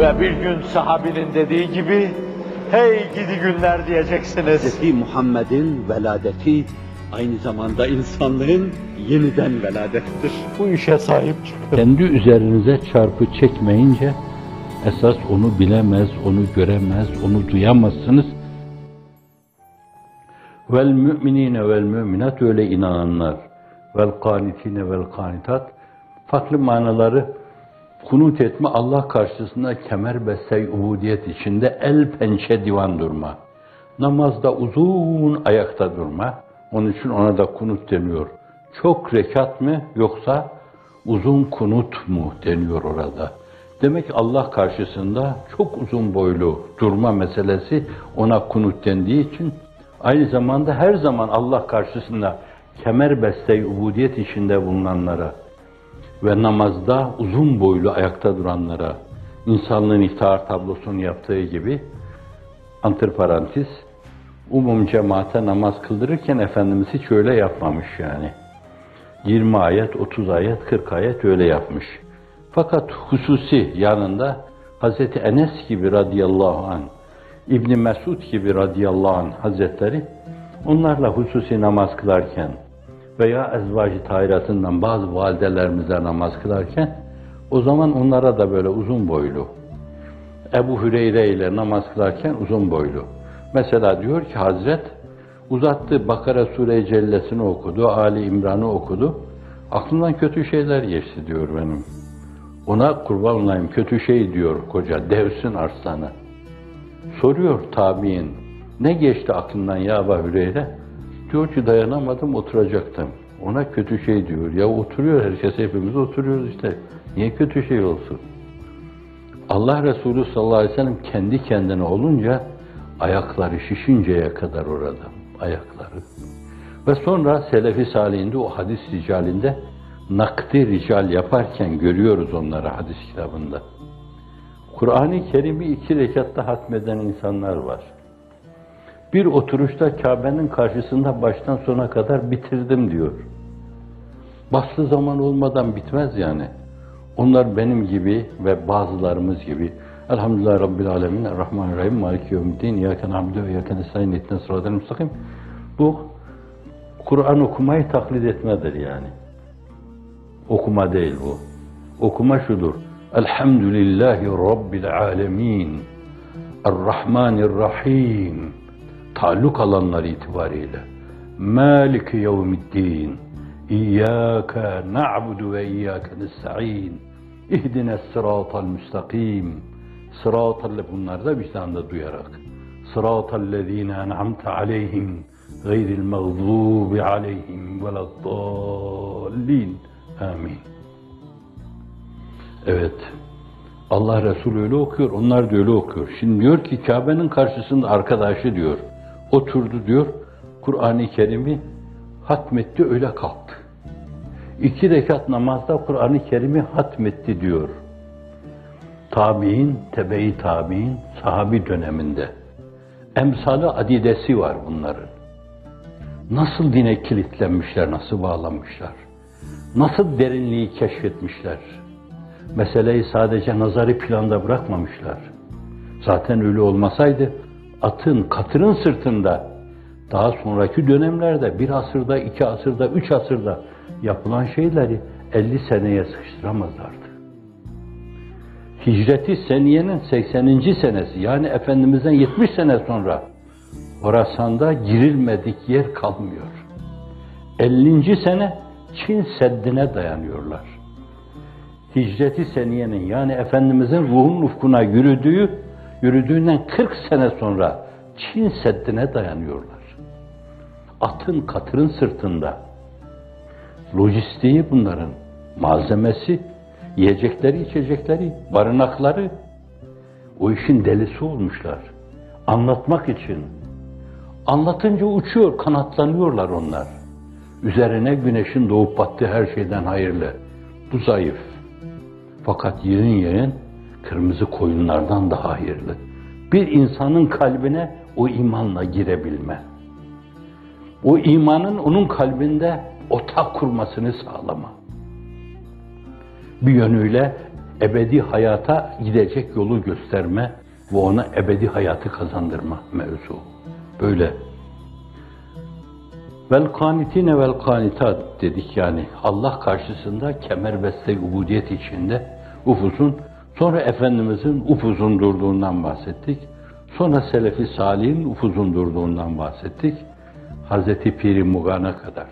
Ve bir gün sahabinin dediği gibi, hey gidi günler diyeceksiniz. Hz. Muhammed'in veladeti aynı zamanda insanlığın yeniden veladettir. Bu işe sahip çıkın. Kendi üzerinize çarpı çekmeyince esas onu bilemez, onu göremez, onu duyamazsınız. Vel müminine vel müminat öyle inananlar. Vel kanitine vel kanitat farklı manaları kunut etme Allah karşısında kemer besey ubudiyet içinde el pençe divan durma. Namazda uzun ayakta durma. Onun için ona da kunut deniyor. Çok rekat mı yoksa uzun kunut mu deniyor orada. Demek ki Allah karşısında çok uzun boylu durma meselesi ona kunut dendiği için aynı zamanda her zaman Allah karşısında kemer besteyi ubudiyet içinde bulunanlara ve namazda uzun boylu ayakta duranlara insanlığın iftihar tablosunu yaptığı gibi antiparantez umum cemaate namaz kıldırırken Efendimiz hiç öyle yapmamış yani. 20 ayet, 30 ayet, 40 ayet öyle yapmış. Fakat hususi yanında Hazreti Enes gibi radıyallahu an, İbni Mesud gibi radıyallahu an hazretleri onlarla hususi namaz kılarken veya ezvacı tahiratından bazı validelerimize namaz kılarken o zaman onlara da böyle uzun boylu Ebu Hüreyre ile namaz kılarken uzun boylu. Mesela diyor ki Hazret uzattı Bakara Sure-i Cellesini okudu, Ali İmran'ı okudu. Aklımdan kötü şeyler geçti diyor benim. Ona kurban olayım kötü şey diyor koca, devsin arslanı. Soruyor tabi'in, ne geçti aklından ya Ebu Hüreyre? Diyor ki dayanamadım oturacaktım. Ona kötü şey diyor. Ya oturuyor herkes hepimiz oturuyoruz işte. Niye kötü şey olsun? Allah Resulü sallallahu aleyhi ve sellem kendi kendine olunca ayakları şişinceye kadar orada. Ayakları. Ve sonra Selefi Salihinde o hadis ricalinde nakdi rical yaparken görüyoruz onları hadis kitabında. Kur'an-ı Kerim'i iki rekatta hatmeden insanlar var. Bir oturuşta Kabe'nin karşısında baştan sona kadar bitirdim diyor. Baslı zaman olmadan bitmez yani. Onlar benim gibi ve bazılarımız gibi Elhamdülillah Rabbil Alemin Errahmanirrahim Maliki Yevmiddin İyyâke na'budu ve İyyâke nestaîn İhdina sıratal müstakim Bu Kur'an okumayı taklit etmedir yani. Okuma değil bu. Okuma şudur. Elhamdülillahi Rabbil Alemin Errahmanirrahim Taalluk alanlar itibariyle Maliki Yevmiddin İyyâke na'budu ve iyyâke nesta'in İhdine sıratal müstakim Sıratal bunlar da vicdanda duyarak Sıratal lezîne en'amte aleyhim gayril mağdubi aleyhim veleddallin Amin. Evet. Allah Resulü öyle okuyor, onlar da öyle okuyor. Şimdi diyor ki Kabe'nin karşısında arkadaşı diyor, oturdu diyor, Kur'an-ı Kerim'i hatmetti öyle kalktı. İki rekat namazda Kur'an-ı Kerim'i hatmetti diyor. Tabi'in, tebe-i tabi'in, sahabi döneminde. Emsalı adidesi var bunların. Nasıl dine kilitlenmişler, nasıl bağlanmışlar? Nasıl derinliği keşfetmişler? Meseleyi sadece nazari planda bırakmamışlar. Zaten öyle olmasaydı atın, katırın sırtında daha sonraki dönemlerde bir asırda, iki asırda, üç asırda yapılan şeyleri 50 seneye sıkıştıramazlardı. Hicreti seniyenin 80. senesi yani Efendimiz'den 70 sene sonra Horasan'da girilmedik yer kalmıyor. 50. sene Çin Seddi'ne dayanıyorlar. Hicreti seniyenin yani Efendimiz'in ruhun ufkuna yürüdüğü, yürüdüğünden 40 sene sonra Çin Seddi'ne dayanıyorlar. Atın katırın sırtında. Lojistiği bunların, malzemesi, yiyecekleri, içecekleri, barınakları. O işin delisi olmuşlar. Anlatmak için. Anlatınca uçuyor, kanatlanıyorlar onlar. Üzerine güneşin doğup battığı her şeyden hayırlı. Bu zayıf. Fakat yerin yerin kırmızı koyunlardan daha hayırlı. Bir insanın kalbine o imanla girebilme. O imanın onun kalbinde otak kurmasını sağlama. Bir yönüyle ebedi hayata gidecek yolu gösterme ve ona ebedi hayatı kazandırma mevzu. Böyle. Vel kanitine vel kanitat dedik yani. Allah karşısında kemer beste ubudiyet içinde ufuzun, sonra Efendimizin ufuzun durduğundan bahsettik. Sonra Selefi Salih'in ufuzun durduğundan bahsettik. Hazreti Piri Mugan'a kadar.